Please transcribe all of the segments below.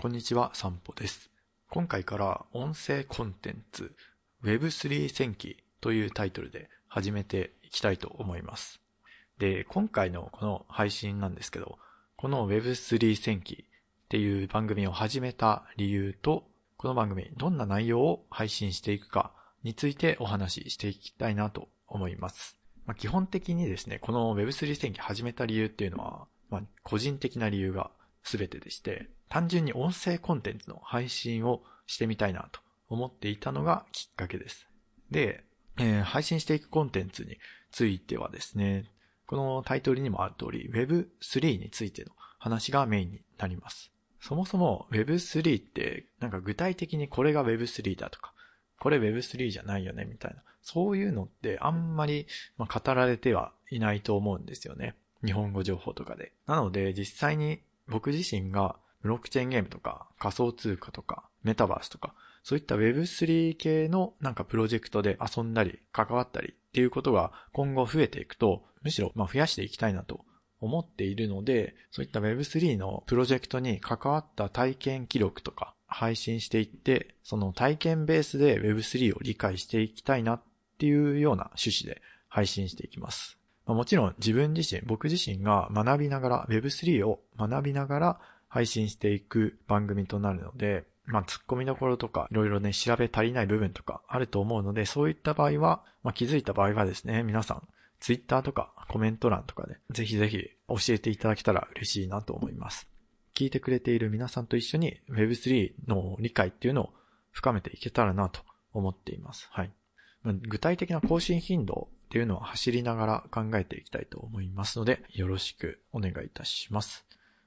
こんにちは、散歩です。今回から音声コンテンツ Web3 戦記というタイトルで始めていきたいと思います。で、今回のこの配信なんですけど、この Web3 戦記っていう番組を始めた理由と、この番組どんな内容を配信していくかについてお話ししていきたいなと思います。まあ、基本的にですね、この Web3 戦記始めた理由っていうのは、まあ、個人的な理由が全てでして、単純に音声コンテンツの配信をしてみたいなと思っていたのがきっかけです。で、えー、配信していくコンテンツについてはですね、このタイトルにもある通り Web3 についての話がメインになります。そもそも Web3 ってなんか具体的にこれが Web3 だとか、これ Web3 じゃないよねみたいな、そういうのってあんまり語られてはいないと思うんですよね。日本語情報とかで。なので実際に僕自身がブロックチェーンゲームとか仮想通貨とかメタバースとかそういった Web3 系のなんかプロジェクトで遊んだり関わったりっていうことが今後増えていくとむしろま増やしていきたいなと思っているのでそういった Web3 のプロジェクトに関わった体験記録とか配信していってその体験ベースで Web3 を理解していきたいなっていうような趣旨で配信していきます。もちろん自分自身、僕自身が学びながら、Web3 を学びながら配信していく番組となるので、まあ、突っ込みどころとか、いろいろね、調べ足りない部分とかあると思うので、そういった場合は、まあ、気づいた場合はですね、皆さん、Twitter とかコメント欄とかで、ぜひぜひ教えていただけたら嬉しいなと思います。聞いてくれている皆さんと一緒に Web3 の理解っていうのを深めていけたらなと思っています。はい。具体的な更新頻度っていうのは走りながら考えていきたいと思いますので、よろしくお願いいたします。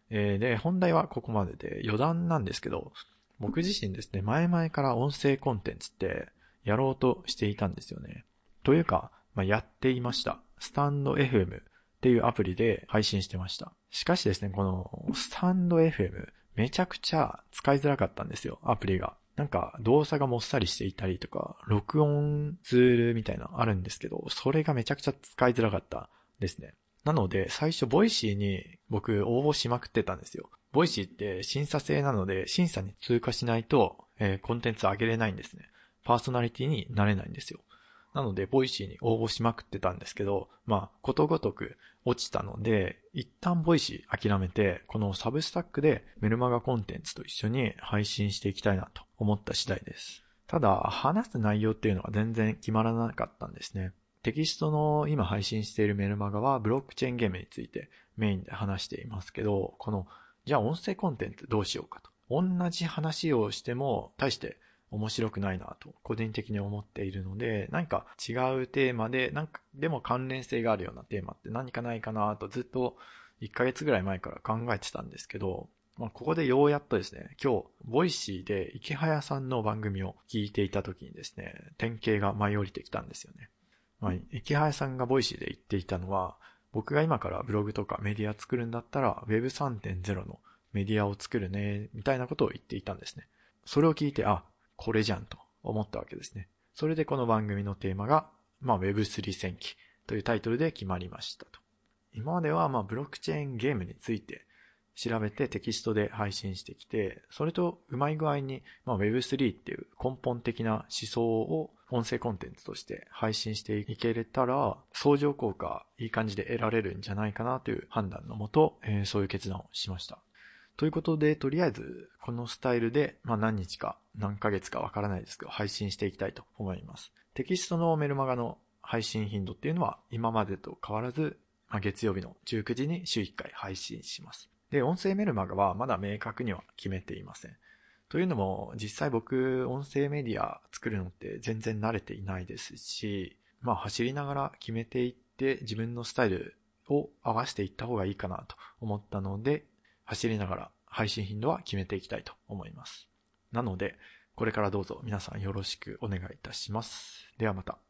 えー、で、本題はここまでで余談なんですけど、僕自身ですね、前々から音声コンテンツってやろうとしていたんですよね。というか、まあ、やっていました。スタンド FM っていうアプリで配信してました。しかしですね、このスタンド FM めちゃくちゃ使いづらかったんですよ、アプリが。なんか動作がもっさりしていたりとか、録音ツールみたいなのあるんですけど、それがめちゃくちゃ使いづらかったですね。なので、最初、 Voicy に僕応募しまくってたんですよ。 Voicy って審査制なので、審査に通過しないと、えー、コンテンツ上げれないんですね。パーソナリティになれないんですよ。なので、 Voicy に応募しまくってたんですけど、まあ、ことごとく落ちたので、一旦 Voicy 諦めて、この Substack でメルマガコンテンツと一緒に配信していきたいなと思った次第です。ただ、話す内容っていうのは全然決まらなかったんですね。テキストの今配信しているメルマガはブロックチェーンゲームについてメインで話していますけど、この、じゃあ音声コンテンツどうしようかと。同じ話をしても、大して面白くないなと、個人的に思っているので、何か違うテーマで、なんか、でも関連性があるようなテーマって何かないかなとずっと1ヶ月ぐらい前から考えてたんですけど、まあ、ここでようやっとですね、今日、 Voicy でイケハヤさんの番組を聞いていた時にですね、天啓が舞い降りてきたんですよね。まあ、イケハヤさんが Voicy で言っていたのは、僕が今からブログとかメディア作るんだったら Web3.0 のメディアを作るね、みたいなことを言っていたんですね。それを聞いて、あ、これじゃんと思ったわけですね。それでこの番組のテーマが、まあ Web3 戦記というタイトルで決まりましたと。今まではまあブロックチェーンゲームについて調べてテキストで配信してきて、それとうまい具合に、まあ、Web3 っていう根本的な思想を音声コンテンツとして配信していけれたら、相乗効果いい感じで得られるんじゃないかなという判断のもと、えー、そういう決断をしました。ということで、とりあえず、このスタイルで、まあ何日か、何ヶ月かわからないですけど、配信していきたいと思います。テキストのメルマガの配信頻度っていうのは、今までと変わらず、まあ、月曜日の19時に週1回配信します。で、音声メルマガはまだ明確には決めていません。というのも、実際僕、音声メディア作るのって全然慣れていないですし、まあ走りながら決めていって自分のスタイルを合わせていった方がいいかなと思ったので、走りながら配信頻度は決めていきたいと思います。なので、これからどうぞ皆さんよろしくお願いいたします。ではまた。